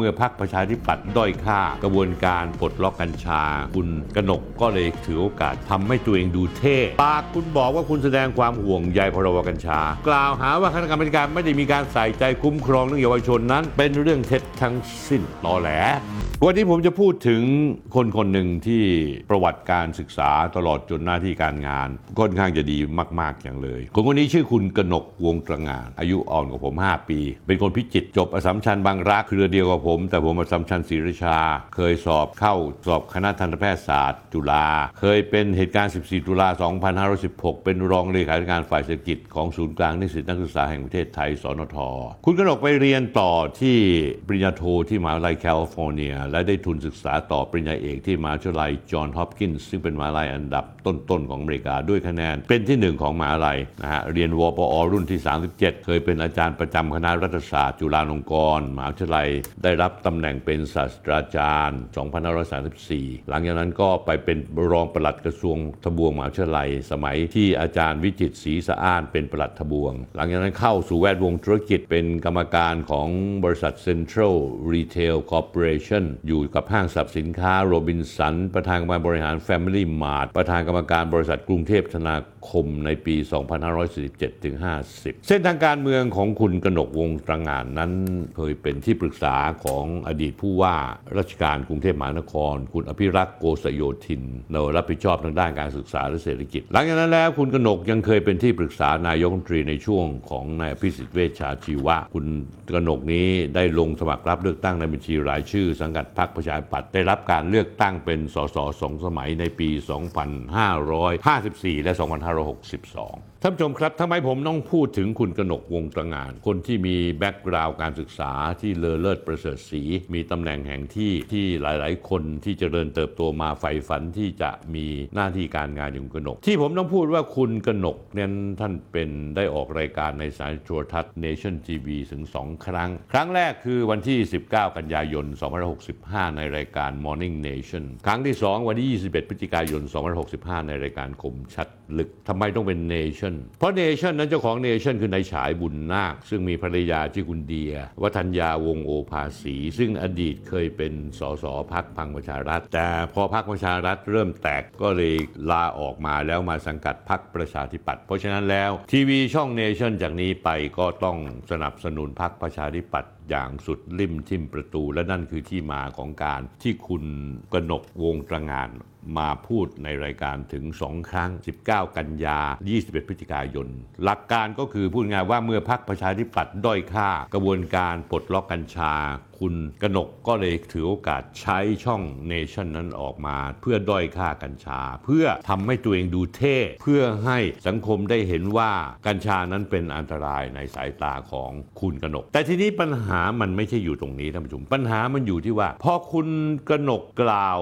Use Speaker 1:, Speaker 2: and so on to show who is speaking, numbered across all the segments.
Speaker 1: เมื่อพักประชาธิปัตย์ด้อยค่ากระบวนการปลดล็อกกัญชา คุณกนกก็เลยถือโอกาสทำให้ตัวเองดูเท่ปากคุณบอกว่าคุณแสดงความห่วงใยพรบกัญชา กล่าวหาว่าคณะกรรมการไม่ได้มีการใส่ใจคุ้มครองเรื่องเยาวชนนั้น เป็นเรื่องเท็จทั้งสิ้นตอแหลวันนี้ผมจะพูดถึงคนคนหนึ่งที่ประวัติการศึกษาตลอดจนหน้าที่การงานค่อนข้างจะดีมาก ๆ อย่างเลย คนคนนี้ชื่อคุณกนกวงตรงาน อายุอ่อนกว่าผม 5 ปี เป็นคนพิจิตรจบอัสสัมชัญบางรักเครือเดียวกับผมแต่ผมอัสสัมชัญศรีราชา เคยสอบเข้าสอบคณะทันตแพทยศาสตร์ จุฬาเคยเป็นเหตุการณ์ 14 ตุลา 2516 เป็นรองเลขาธิการฝ่ายเศรษฐกิจของศูนย์กลางนิสิตนักศึกษาแห่งประเทศไทย ศนท คุณกนกไปเรียนต่อที่ปริญญาโทที่มหาวิทยาลัยแคลิฟอร์เนีย และได้ทุนศึกษาต่อปริญญาเอกที่มหาวิทยาลัยจอห์นฮอปกินส์ซึ่งเป็นมหาวิทยาลัยอันดับต้นๆของอเมริกาด้วยคะแนนเป็นที่หนึ่งของมหาวิทยาลัยนะฮะเรียนวปอรุ่นที่ 37 เคยเป็นอาจารย์ประจำคณะรัฐศาสตร์ จุฬาลงกรณ์มหาวิทยาลัยได้ได้รับตำแหน่งเป็นศาสตราจารย์ 2534 หลังจากนั้นก็ไปเป็นรองปลัดกระทรวงทบวงมหาวิทยาลัย สมัยที่อาจารย์วิจิตศรีสะอ้านเป็นปลัดทบวง หลังจากนั้นเข้าสู่แวดวงธุรกิจเป็นกรรมการของบริษัท Central Retail Corporation อยู่กับห้างสรรพสินค้าโรบินสัน ประธานกรรมการบริหาร Family Mart ประธานกรรมการบริษัทกรุงเทพธนาคมในปี 2547ถึง50 เส้นทางการเมืองของคุณกนกวงตระงานนั้นเคยเป็นที่ปรึกษาของอดีตผู้ว่าราชการกรุงเทพมหานคร คุณอภิรักษ์โกษโยธินเรารับผิดชอบทางด้านการศึกษาและเศรษฐกิจ หลังจากนั้นแล้วคุณกนกยังเคยเป็นที่ปรึกษานายกรัฐมนตรีในช่วงของนายอภิสิทธิ์เวชชาชีวะ คุณกนกนี้ได้ลงสมัครรับเลือกตั้งในบัญชีรายชื่อ สังกัดพรรคประชาธิปัตย์ได้รับการเลือกตั้งเป็นสสสองสมัยในปี 2554 และ 2562ท่านผู้ชมครับทำไมผมต้องพูดถึงคุณกนกวงตระงาน คนที่มีแบ็กกราวด์การศึกษาที่เลอเลิศประเสริฐศรีมีตำแหน่งแห่งที่ที่หลาย ๆ คนที่เจริญเติบโตมาใฝ่ฝันที่จะมีหน้าที่การงานอย่างกนก ที่ผมต้องพูดว่าคุณกนกเนี่ยท่านเป็นได้ออกรายการในสายโทรทัศน์ Nation TV ถึง 2 ครั้ง ครั้งแรกคือวันที่ 19 กันยายน 2565 ในรายการ Morning Nation ครั้งที่ 2 วันที่ 21 พฤศจิกายน 2565 ในรายการคมชัด ลึกทำไมต้องเป็น Nation เพราะ Nation นั้นเจ้าของ Nation คือนายฉายบุญนาค ซึ่งมีภรรยาชื่อคุณเดีย วัฒนยาวงโอภาสี ซึ่งอดีตเคยเป็นสสพักพังประชารัฐ แต่พอพักประชารัฐเริ่มแตกก็เลยลาออกมาแล้วมาสังกัดพักประชาธิปัตย์เพราะฉะนั้นแล้วทีวีช่อง Nation จากนี้ไปก็ต้องสนับสนุนพักประชาธิปัตย์อย่างสุดริมทิมประตูและนั่นคือที่มาของการที่คุณกนกวงตระงาน มาพูดในรายการถึง 2 ครั้ง 19 กันยา 21 พฤศจิกายน หลักการก็คือพูดง่ายว่าเมื่อพักประชาธิปัตย์ด้อยค่ากระบวนการปลดล็อกกัญชา คุณกนกก็เลยถือโอกาสใช้ช่องเนชั่นนั้นออกมา เพื่อด้อยค่ากัญชา เพื่อทำให้ตัวเองดูเท่ เพื่อให้สังคมได้เห็นว่ากัญชานั้นเป็นอันตรายในสายตาของคุณกนก แต่ทีนี้ปัญหามันไม่ใช่อยู่ตรงนี้ท่านผู้ชมปัญหามันอยู่ที่ว่าพอคุณกนกกล่าว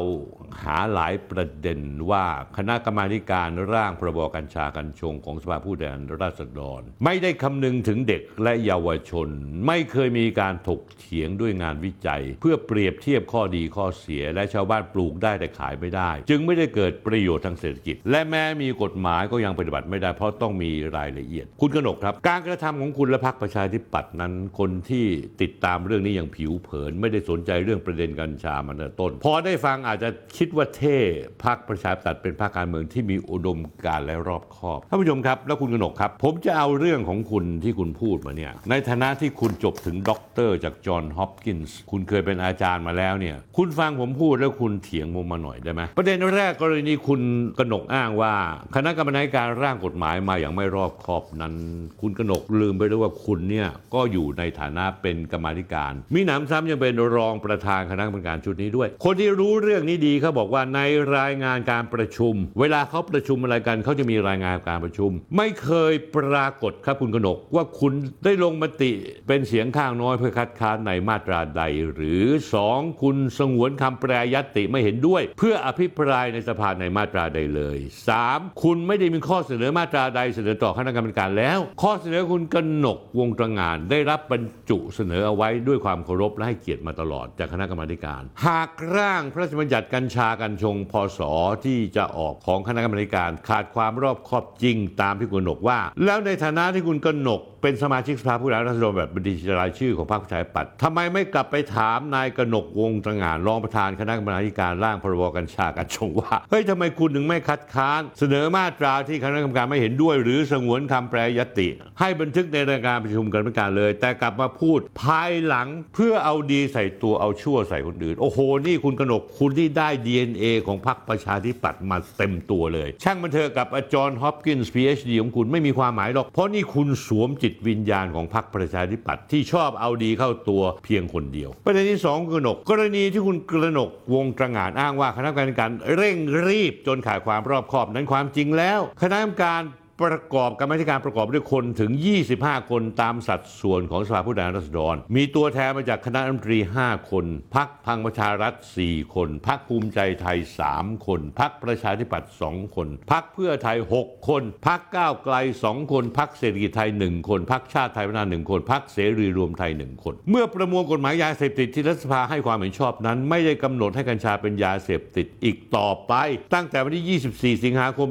Speaker 1: หาหลายประเด็นว่าคณะกรรมาการร่างพรบกัญชากัญชงของสภาผู้แทนราษฎร ไม่ได้คำนึงถึงเด็กและเยาวชน ไม่เคยมีการถกเถียงด้วยงานวิจัย เพื่อเปรียบเทียบข้อดีข้อเสีย และชาวบ้านปลูกได้แต่ขายไม่ได้ จึงไม่ได้เกิดประโยชน์ทางเศรษฐกิจ และแม้มีกฎหมายก็ยังปฏิบัติไม่ได้เพราะต้องมีรายละเอียด คุณกนกครับ การกระทำของคุณและพรรคประชาธิปัตย์นั้น คนที่ติดตามเรื่องนี้อย่างผิวเผิน ไม่ได้สนใจเรื่องประเด็นกัญชามาตั้งแต่ต้น พอได้ฟังอาจจะคิดว่าเท่พรรคประชาธิปัตย์เป็นพรรคการเมืองที่มีอุดมการณ์และรอบคอบท่านผู้ชมครับ แล้วคุณกนกครับ ผมจะเอาเรื่องของคุณที่คุณพูดมาเนี่ยในฐานะที่คุณจบถึงด็อกเตอร์จากจอห์นฮอปกินส์คุณเคยเป็นอาจารย์มาแล้วเนี่ยคุณฟังผมพูดแล้วคุณเถียงผมมาหน่อยได้ไหมประเด็นแรกกรณีคุณกนกอ้างว่า คณะกรรมการร่างกฎหมายมาอย่างไม่รอบคอบนั้น คุณกนกลืมไปด้วยว่าคุณเนี่ยก็อยู่ในฐานะเป็นกรรมาธิการ มีหนำซ้ำยังเป็นรองประธานคณะกรรมการชุดนี้ด้วย คนที่รู้เรื่องนี้ดีเขาบอกว่าในรายงานการประชุม เวลาเขาประชุมอะไรกันเขาจะมีรายงานการประชุม ไม่เคยปรากฏครับคุณกนกว่าคุณได้ลงมติเป็นเสียงข้างน้อยเพื่อคัดค้านในมาตราใดหรือ 2 คุณสงวนคำแปรยติไม่เห็นด้วย เพื่ออภิปรายในสภาในมาตราใดเลย 3. คุณไม่ได้มีข้อเสนอมาตราใดเสนอต่อคณะกรรมการแล้ว ข้อเสนอคุณกนกวงตรงาน ได้รับบรรจุเสนอเอาไว้ด้วยความเคารพและให้เกียรติมาตลอดจากคณะกรรมการ หากร่างพระราชบัญญัติกัญชากัญชงพศที่จะออกของคณะกรรมการขาดความรอบคอบจริงตามที่คุณกนกว่า แล้วในฐานะที่คุณกนกเป็นสมาชิกสภาผู้แทนราษฎรแบบบัญชีรายชื่อของพรรคประชาธิปัตย์ทำไมไม่กลับไปถามนายกนกวงตระหง่านรองประธานคณะกรรมาธิการร่างพรบกัญชากัญชงว่าเฮ้ยทำไมคุณถึงไม่คัดค้าน เสนอมาตราที่คณะกรรมการไม่เห็นด้วย หรือสงวนคำแปรยติ ให้บันทึกในรายการประชุมกรรมการเลย แต่กลับมาพูดภายหลังเพื่อเอาดีใส่ตัวเอาชั่วใส่คนอื่น โอ้โหนี่คุณกนกคุณที่ได้ DNA ของพรรคประชาธิปัตย์มาเต็มตัวเลย ช่างมันเถอะกับอาจารย์ฮอปกินส์ PhD ของคุณไม่มีความหมายหรอกเพราะนี่คุณสวมจิตวิญญาณของพรรคประชาธิปัตย์ที่ชอบเอาดีเข้าตัวเพียงคนเดียว ประเด็นที่สองคุณกนก กรณีที่คุณกนกวงตระงานอ้างว่าคณะกรรมการเร่งรีบจนขาดความรอบคอบนั้นความจริงแล้ว คณะกรรมการ ประกอบกรรมธิการประกอบด้วยคนถึง 25 คนตามสัดส่วนของสภาผู้แทนราษฎร มีตัวแทนมาจากคณะรัฐมนตรี 5 คน พักพังประชารัฐ 4 คน พักภูมิใจไทย 3 คน พักประชาธิปัตย์2คน พักเพื่อไทย 6 คน พักก้าวไกล 2 คน พักเศรษฐกิจไทย 1 คน พักชาติไทยพัฒนา1คน พักเสรีรวมไทย 1 คน เมื่อประมวลกฎหมายยาเสพติดที่รัฐสภาให้ความเห็นชอบนั้น ไม่ได้กำหนดให้กัญชาเป็นยาเสพติดอีกต่อไป ตั้งแต่วันที่ 24 สิงหาคม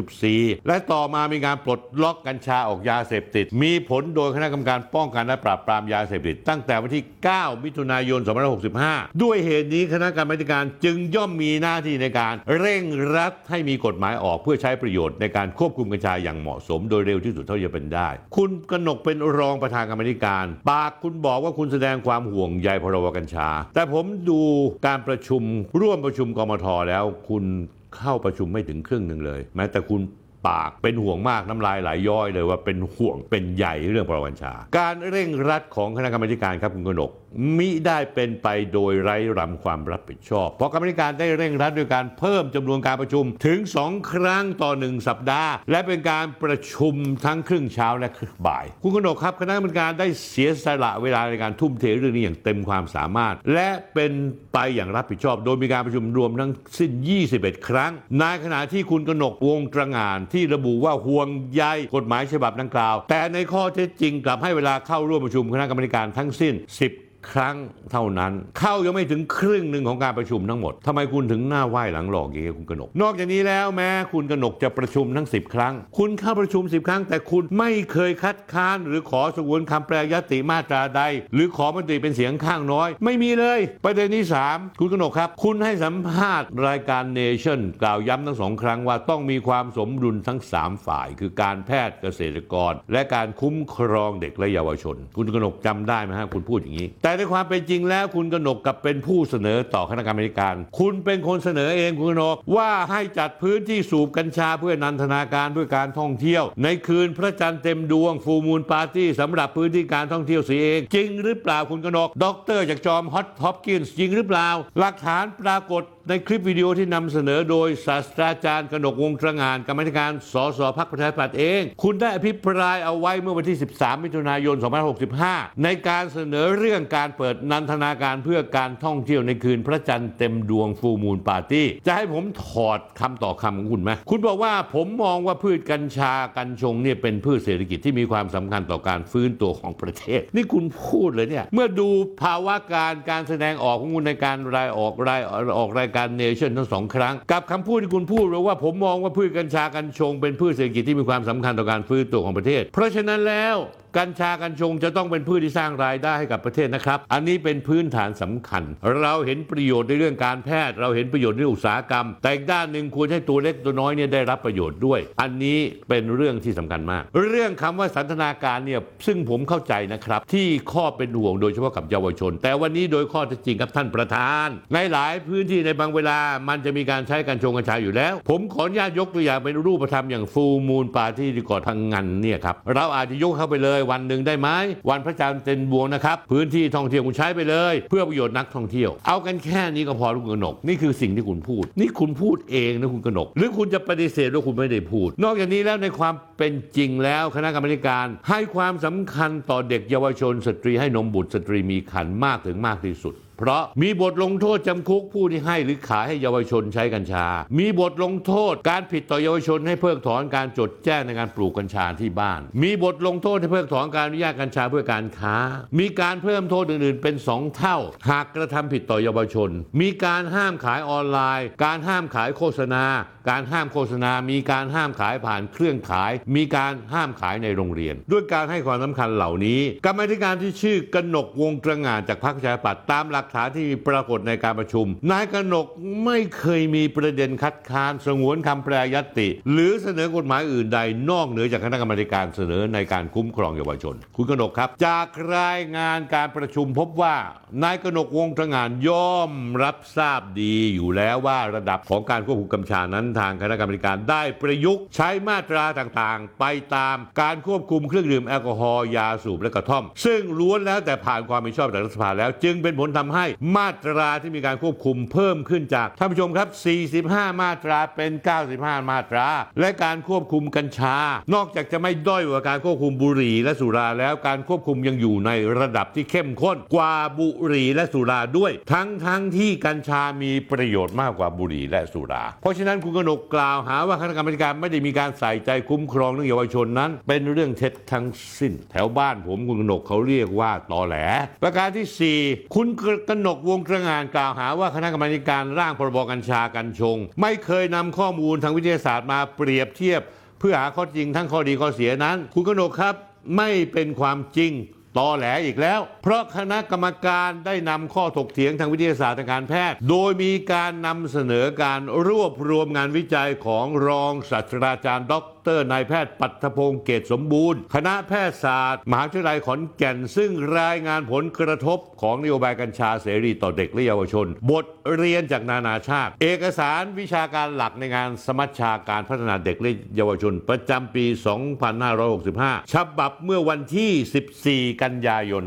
Speaker 1: 2564 และต่อมามามีการปลดล็อกกัญชาออกยาเสพติด มีผลโดยคณะกรรมการป้องกันและปราบปรามยาเสพติด ตั้งแต่วันที่ 9 มิถุนายน 2565 ด้วยเหตุนี้คณะกรรมาธิการจึงย่อมมีหน้าที่ในการเร่งรัดให้มีกฎหมายออกเพื่อใช้ประโยชน์ในการควบคุมกัญชาอย่างเหมาะสม โดยเร็วที่สุดเท่าที่จะเป็นได้ คุณกนกเป็นรองประธานกรรมการ ปากคุณบอกว่าคุณแสดงความห่วงใยพรบกัญชา แต่ผมดูการประชุมร่วมประชุมกมทแล้วคุณเข้าประชุมไม่ถึงครึ่งหนึ่งเลย แม้แต่คุณ ปาก เป็นห่วงมากน้ำลายไหลย้อยเลยว่าเป็นห่วงเป็นใหญ่เรื่องปรวัญชา การเร่งรัดของคณะกรรมการครับคุณกนก มิได้เป็นไปโดยไร้รำความรับผิดชอบ เพราะกรรมการได้เร่งรัดด้วยการเพิ่มจำนวนการประชุมถึง 2 ครั้งต่อหนึ่งสัปดาห์ และเป็นการประชุมทั้งครึ่งเช้าและครึ่งบ่าย คุณกนกครับคณะกรรมการได้เสียสละเวลาในการทุ่มเทเรื่องนี้อย่างเต็มความสามารถ และเป็นไปอย่างรับผิดชอบ โดยมีการประชุมรวมทั้งสิ้น 21 ครั้งในขณะที่คุณกนกวงตระงานที่ระบุว่าห่วงใยกฎหมายฉบับดังกล่าว แต่ในข้อเท็จจริงกลับให้เวลาเข้าร่วมประชุมคณะกรรมการทั้งสิ้น 10 ครั้งเท่านั้น เข้ายังไม่ถึงครึ่งหนึ่งของการประชุมทั้งหมดทำไมคุณถึงหน้าไหว้หลังหลอกอย่างนี้คุณกนก นอกจากนี้แล้วแม้คุณกนกจะประชุมทั้ง 10 ครั้ง คุณเข้าประชุม 10 ครั้ง แต่คุณไม่เคยคัดค้านหรือขอสงวนคำแปลยติมาตราใด หรือขอมติเป็นเสียงข้างน้อย ไม่มีเลย ประเด็นที่ 3 คุณกนกครับ คุณให้สัมภาษณ์รายการเนชั่นกล่าวย้ำทั้งสองครั้งว่าต้องมีความสมดุลทั้ง 3 ฝ่าย คือการแพทย์เกษตรกร และการคุ้มครองเด็กและเยาวชน คุณกนกจำได้ไหมฮะคุณพูดอย่างนี้ แต่ในความเป็นจริงแล้วคุณกนกกลับเป็นผู้เสนอต่อคณะกรรมการ คุณเป็นคนเสนอเองคุณกนกว่าให้จัดพื้นที่สูบกัญชาเพื่อนันทนาการเพื่อการท่องเที่ยว ในคืนพระจันทร์เต็มดวง full moon party สำหรับพื้นที่การท่องเที่ยวสีเอง จริงหรือเปล่าคุณกนกด็อกเตอร์จากจอมฮอตท็อปกินส์จริงหรือเปล่า หลักฐานปรากฏ ในคลิปวิดีโอที่นำเสนอโดยศาสตราจารย์กนกวงตรงานกรรมธิการสสพักประชาธิปัตย์เอง คุณได้อภิปรายเอาไว้เมื่อวันที่ 13 มิถุนายน 2565 ในการเสนอเรื่องการเปิดนันทนาการเพื่อการท่องเที่ยวในคืนพระจันทร์เต็มดวงฟูมูลปาร์ตี้ จะให้ผมถอดคำต่อคำของคุณไหมคุณบอกว่าผมมองว่าพืชกัญชากัญชงเนี่ยเป็นพืชเศรษฐกิจที่มีความสำคัญต่อการฟื้นตัวของประเทศ นี่คุณพูดเลยเนี่ยเมื่อดูภาวะการการแสดงออกของคุณในการรายออกรายออกรายการเนชั่นทั้งสองครั้ง กับคำพูดที่คุณพูดว่าผมมองว่าพืชกัญชากัญชง เป็นพืชเศรษฐกิจที่มีความสำคัญต่อการฟื้นตัวของประเทศ เพราะฉะนั้นแล้วกัญชากัญชงจะต้องเป็นพืชที่สร้างรายได้ให้กับประเทศนะครับ อันนี้เป็นพื้นฐานสำคัญ เราเห็นประโยชน์ในเรื่องการแพทย์ เราเห็นประโยชน์ในอุตสาหกรรม แต่อีกด้านหนึ่งควรให้ตัวเล็กตัวน้อยเนี่ยได้รับประโยชน์ด้วย อันนี้เป็นเรื่องที่สำคัญมาก เรื่องคำว่าสันทนาการเนี่ยซึ่งผมเข้าใจนะครับ ที่ข้อเป็นห่วงโดยเฉพาะกับเยาวชน แต่วันนี้โดยข้อเท็จจริงครับท่านประธานในหลายพื้นที่ในบางเวลามันจะมีการใช้กัญชงกัญชาอยู่แล้ว ผมขออนุญาตยกตัวอย่างเป็นรูปธรรมอย่าง full moon party ที่เกาะพะงันเนี่ยครับเราอาจจะยกเข้าไปเลยวันหนึ่งได้ไหมวันพระจันทร์เต็มดวงนะครับพื้นที่ท่องเที่ยวคุณใช้ไปเลย เพื่อประโยชน์นักท่องเที่ยว เอากันแค่นี้ก็พอคุณกนก นี่คือสิ่งที่คุณพูด นี่คุณพูดเองนะคุณกนก หรือคุณจะปฏิเสธว่าคุณไม่ได้พูด นอกจากนี้แล้วในความเป็นจริงแล้วคณะกรรมการให้ความสำคัญต่อเด็กเยาวชนสตรีให้นมบุตรสตรีมีครรภ์มากถึงมากที่สุด เพราะมีบทลงโทษจำคุกผู้ที่ให้หรือขายให้เยาวชนใช้กัญชา มีบทลงโทษการผิดต่อเยาวชนให้เพิกถอนการจดแจ้งในการปลูกกัญชาที่บ้าน มีบทลงโทษให้เพิกถอนการอนุญาตกัญชาเพื่อการค้า มีการเพิ่มโทษอื่นๆ เป็น 2 เท่า หากกระทำผิดต่อเยาวชน มีการห้ามขายออนไลน์ การห้ามขายโฆษณา การห้ามโฆษณา มีการห้ามขายผ่านเครื่องขาย มีการห้ามขายในโรงเรียน ด้วยการให้ความสำคัญเหล่านี้ กรรมธิการที่ชื่อกนกวงตระงานจากพรรคประชาธิปัตย์ตามหลักฐานที่ปรากฏในการประชุม นายกนกไม่เคยมีประเด็นคัดค้านสงวนคำแปรยตติ หรือเสนอกฎหมายอื่นใดนอกเหนือจากคณะกรรมการเสนอในการคุ้มครองเยาวชน คุณกนกครับ จากรายงานการประชุมพบว่านายกนกวงตระงานย่อมรับทราบดีอยู่แล้วว่าระดับของการควบคุมกัญชานั้นทางคณะกรรมการได้ประยุกต์ใช้มาตราต่างๆ ไปตามการควบคุมเครื่องดื่มแอลกอฮอล์ยาสูบและกระท่อม ซึ่งล้วนแล้วแต่ผ่านความเห็นชอบจากรัฐสภาแล้ว จึงเป็นผลทำให้มาตราที่มีการควบคุมเพิ่มขึ้นจากท่านผู้ชมครับ 45 มาตราเป็น 95 มาตรา และการควบคุมกัญชา นอกจากจะไม่ด้อยกว่าการควบคุมบุหรี่และสุราแล้วการควบคุมยังอยู่ในระดับที่เข้มข้นกว่าบุหรี่และสุราด้วย ทั้งทั้งที่กัญชามีประโยชน์มากกว่าบุหรี่และสุรา เพราะฉะนั้นคุณกนกกล่าวหาว่าคณะกรรมการไม่ได้มีการใส่ใจคุ้มครองเรื่องเยาวชนนั้น เป็นเรื่องเท็จทั้งสิ้น แถวบ้านผมคุณกนกเขาเรียกว่าตอแหล ประการที่ 4 คุณกนกวงกระงานกล่าวหาว่าคณะกรรมการร่างพรบกัญชากัญชง ไม่เคยนำข้อมูลทางวิทยาศาสตร์มาเปรียบเทียบ เพื่อหาข้อจริงทั้งข้อดีข้อเสียนั้น คุณกนกครับไม่เป็นความจริงตอแหลอีกแล้ว เพราะคณะกรรมการได้นำข้อถกเถียงทางวิทยาศาสตร์ทางการแพทย์ โดยมีการนำเสนอการรวบรวมงานวิจัยของรองศาสตราจารย์ด รนายแพทย์ปัทพงศ์เกตสมบูรณ์ คณะแพทยศาสตร์ มหาวิทยาลัยขอนแก่น ซึ่งรายงานผลกระทบของนโยบายกัญชาเสรีต่อเด็กและเยาวชน บทเรียนจากนานาชาติ เอกสารวิชาการหลักในงานสมัชชาการพัฒนาเด็กและเยาวชน ประจำปี 2565 ฉบับเมื่อวันที่ 14 กันยายน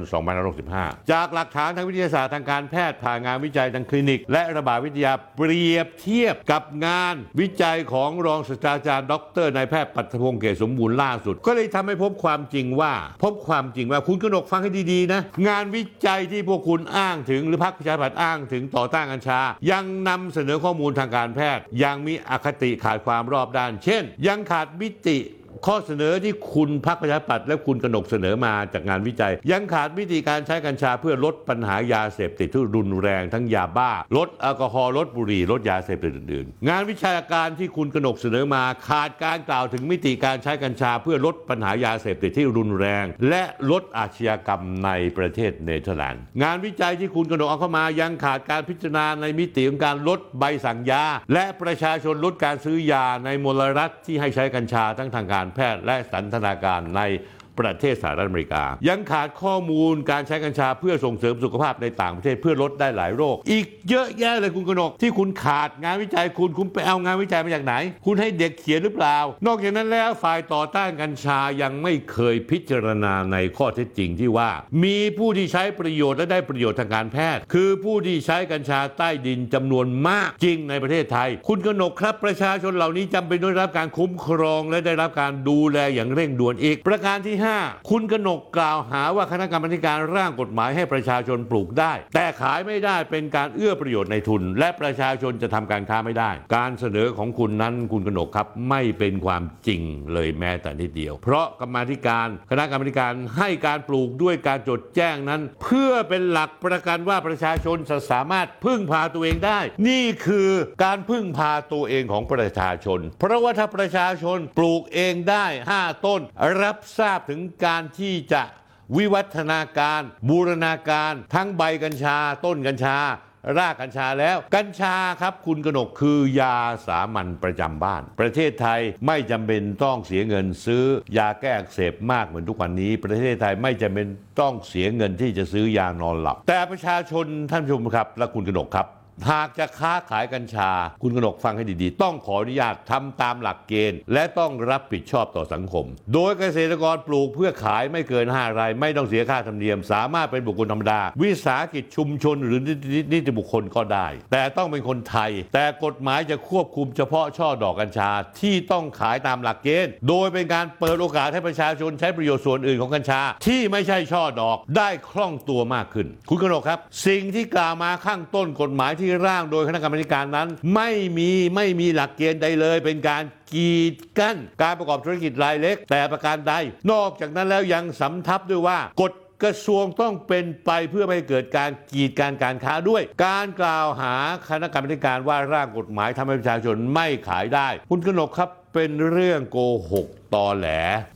Speaker 1: 2565 จากหลักฐานทางวิทยาศาสตร์ทางการแพทย์ผ่านงานวิจัยทางคลินิก และระบาดวิทยาเปรียบเทียบกับงานวิจัยของรองศาสตราจารย์ ดรนายแพทย์ปัทพงศ์เกษสมบูรณ์ล่าสุด ก็เลยทำให้พบความจริงว่า พบความจริงว่าคุณกนกฟังให้ดีๆนะ งานวิจัยที่พวกคุณอ้างถึงหรือพรรคประชาธิปัตย์อ้างถึงต่อต้านกัญชา ยังนำเสนอข้อมูลทางการแพทย์ ยังมีอคติขาดความรอบด้าน เช่น ยังขาดมิติ ข้อเสนอที่คุณพรรคประชาธิปัตย์และคุณกนกเสนอมาจากงานวิจัย ยังขาดวิธีการใช้กัญชาเพื่อลดปัญหายาเสพติดที่รุนแรงทั้งยาบ้า ลดแอลกอฮอล์ลดบุหรี่ลดยาเสพติดอื่นๆ งานวิชาการที่คุณกนกเสนอมาขาดการกล่าวถึงมิติการใช้กัญชาเพื่อลดปัญหายาเสพติดที่รุนแรง และลดอาชญากรรมในประเทศเนเธอร์แลนด์งานวิจัยที่คุณกนกเอาเข้ามายังขาดการพิจารณาในมิติของการลดใบสั่งยาและประชาชนลดการซื้อยาในมลรัฐที่ให้ใช้กัญชาทั้งทางการแพทย์และสันทนาการใน ประเทศสหรัฐอเมริกา ยังขาดข้อมูลการใช้กัญชาเพื่อส่งเสริมสุขภาพในต่างประเทศเพื่อลดได้หลายโรค อีกเยอะแยะเลยคุณกนก ที่คุณขาดงานวิจัยคุณคุณไปเอางานวิจัยมาจากไหน คุณให้เด็กเขียนหรือเปล่า นอกจากนั้นแล้วฝ่ายต่อต้านกัญชายังไม่เคยพิจารณาในข้อเท็จจริงที่ว่า มีผู้ที่ใช้ประโยชน์และได้ประโยชน์ทางการแพทย์ คือผู้ที่ใช้กัญชาใต้ดินจำนวนมากจริงในประเทศไทย คุณกนกครับประชาชนเหล่านี้จำเป็นต้องได้รับการคุ้มครองและได้รับการดูแลอย่างเร่งด่วนอีก ประการที่5คุณกนกกล่าวหาว่าคณะกรรมการร่างกฎหมายให้ประชาชนปลูกได้ แต่ขายไม่ได้เป็นการเอื้อประโยชน์ในทุน และประชาชนจะทำการค้าไม่ได้ การเสนอของคุณนั้นคุณกนกครับไม่เป็นความจริงเลยแม้แต่นิดเดียว เพราะกรรมธิการคณะกรรมการให้การปลูกด้วยการจดแจ้งนั้น เพื่อเป็นหลักประกันว่าประชาชนจะสามารถพึ่งพาตัวเองได้ นี่คือการพึ่งพาตัวเองของประชาชน เพราะว่าถ้าประชาชนปลูกเองได้ 5 ต้น รับทราบถึงการที่จะวิวัฒนาการบูรณาการทั้งใบกัญชา ต้นกัญชา รากกัญชาแล้ว กัญชาครับคุณกนกคือยาสามัญประจำบ้าน ประเทศไทยไม่จำเป็นต้องเสียเงินซื้อยาแก้อักเสบมากเหมือนทุกวันนี้ ประเทศไทยไม่จำเป็นต้องเสียเงินที่จะซื้อยานอนหลับ แต่ประชาชนท่านผู้ชมครับและคุณกนกครับ หากจะค้าขายกัญชา คุณกนกฟังให้ดีๆ ต้องขออนุญาตทำตามหลักเกณฑ์ และต้องรับผิดชอบต่อสังคม โดยเกษตรกรปลูกเพื่อขายไม่เกิน5ราย ไม่ต้องเสียค่าธรรมเนียม สามารถเป็นบุคคลธรรมดา วิสาหกิจชุมชนหรือนิติบุคคลก็ได้ แต่ต้องเป็นคนไทย แต่กฎหมายจะควบคุมเฉพาะช่อดอกกัญชาที่ต้องขายตามหลักเกณฑ์ โดยเป็นการเปิดโอกาสให้ประชาชนใช้ประโยชน์ส่วนอื่นของกัญชา ที่ไม่ใช่ช่อดอกได้คล่องตัวมากขึ้น คุณกนกครับ สิ่งที่กล่าวมาข้างต้นกฎหมายที่ร่างโดยคณะกรรมการนั้น ไม่มีไม่มีหลักเกณฑ์ใดเลย เป็นการกีดกั้นการประกอบธุรกิจรายเล็ก แต่ประการใด นอกจากนั้นแล้วยังสำทับด้วยว่ากฎกระทรวงต้องเป็นไปเพื่อไม่ให้เกิดการกีดกันการค้าด้วย การกล่าวหาคณะกรรมการว่าร่างกฎหมายทำให้ประชาชนไม่ขายได้ คุณกนกครับเป็นเรื่องโกหกตอแหล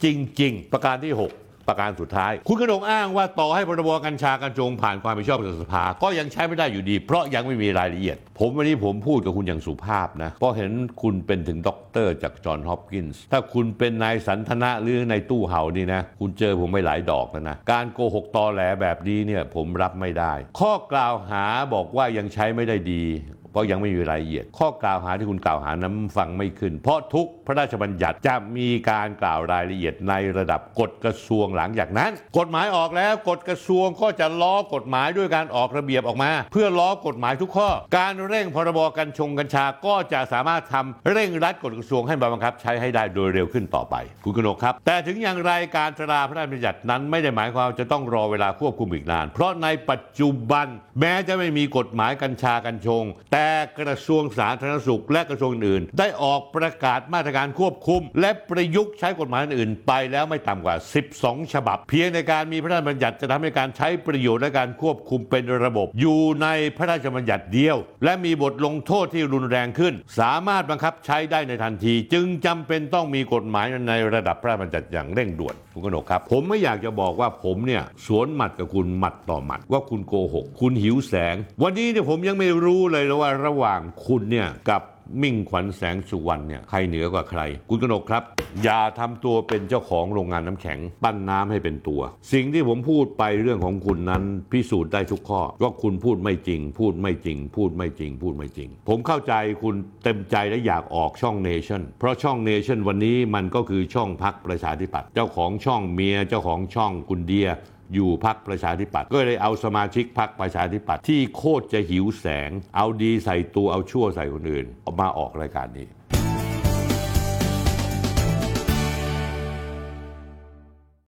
Speaker 1: จริง ๆ ประการที่ 6 ประการสุดท้าย คุณกนกอ้างว่าต่อให้พรบกัญชากัญชงผ่านความเห็นชอบจากสภา ก็ยังใช้ไม่ได้อยู่ดี เพราะยังไม่มีรายละเอียด ผมวันนี้ผมพูดกับคุณอย่างสุภาพนะ เพราะเห็นคุณเป็นถึงด็อกเตอร์จากจอห์นฮอปกินส์ถ้าคุณเป็นนายสันธนะหรือในตู้ห่าวนี่นะ คุณเจอผมไม่หลายดอกแล้วนะ การโกหกตอแหลแบบนี้เนี่ยผมรับไม่ได้ ข้อกล่าวหาบอกว่ายังใช้ไม่ได้ดี เพราะยังไม่มีรายละเอียด ข้อกล่าวหาที่คุณกล่าวหานั้นฟังไม่ขึ้น เพราะทุกพระราชบัญญัติจะมีการกล่าวรายละเอียดในระดับกฎกระทรวงหลังจากนั้น กฎหมายออกแล้วกฎกระทรวงก็จะล้อกฎหมายด้วยการออกระเบียบออกมา เพื่อล้อกฎหมายทุกข้อ การเร่งพรบกัญชงกัญชาก็จะสามารถทำเร่งรัดกฎกระทรวงให้บังคับ ใช้ให้ได้โดยเร็วขึ้นต่อไป คุณกนกครับ แต่ถึงอย่างไรการตราพระราชบัญญัตินั้นไม่ได้หมายความว่าจะต้องรอเวลาควบคุมอีกนาน เพราะในปัจจุบัน แม้จะไม่มีกฎหมายกัญชากัญชง แต่กระทรวงสาธารณสุขและกระทรวงอื่น ได้ออกประกาศมาตรการควบคุม และประยุกต์ใช้กฎหมายอื่น ไปแล้วไม่ต่ำกว่า 12 ฉบับ เพียงในการมีพระราชบัญญัติจะทำให้การใช้ประโยชน์และการควบคุมเป็นระบบ อยู่ในพระราชบัญญัติเดียว และมีบทลงโทษที่รุนแรงขึ้น สามารถบังคับใช้ได้ในทันที จึงจำเป็นต้องมีกฎหมายในระดับพระราชบัญญัติอย่างเร่งด่วนคุณกนกครับ ผมไม่อยากจะบอกว่าผมเนี่ยสวนหมัดกับคุณหมัดต่อหมัดว่าคุณโกหก คุณหิวแสง วันนี้เนี่ยผมยังไม่รู้เลยว่าระหว่างคุณเนี่ยกับมิ่งขวัญแสงสุวรรณเนี่ยใครเหนือกว่าใคร คุณกนกครับ อย่าทำตัวเป็นเจ้าของโรงงานน้ำแข็ง ปั้นน้ำให้เป็นตัว สิ่งที่ผมพูดไปเรื่องของคุณนั้น พิสูจน์ได้ทุกข้อว่าคุณพูดไม่จริง พูดไม่จริง พูดไม่จริง พูดไม่จริง ผมเข้าใจคุณเต็มใจและอยากออกช่องเนชั่นเพราะช่องเนชั่นวันนี้มันก็คือช่องพักประชาธิปัตย์เจ้าของช่องเมียเจ้าของช่องคุณเดีย อยู่พักประชาธิปัตย์ก็เลยเอาสมาชิกพักประชาธิปัตย์ที่โคตรจะหิวแสง เอาดีใส่ตัวเอาชั่วใส่คนอื่นออกมาออกรายการนี้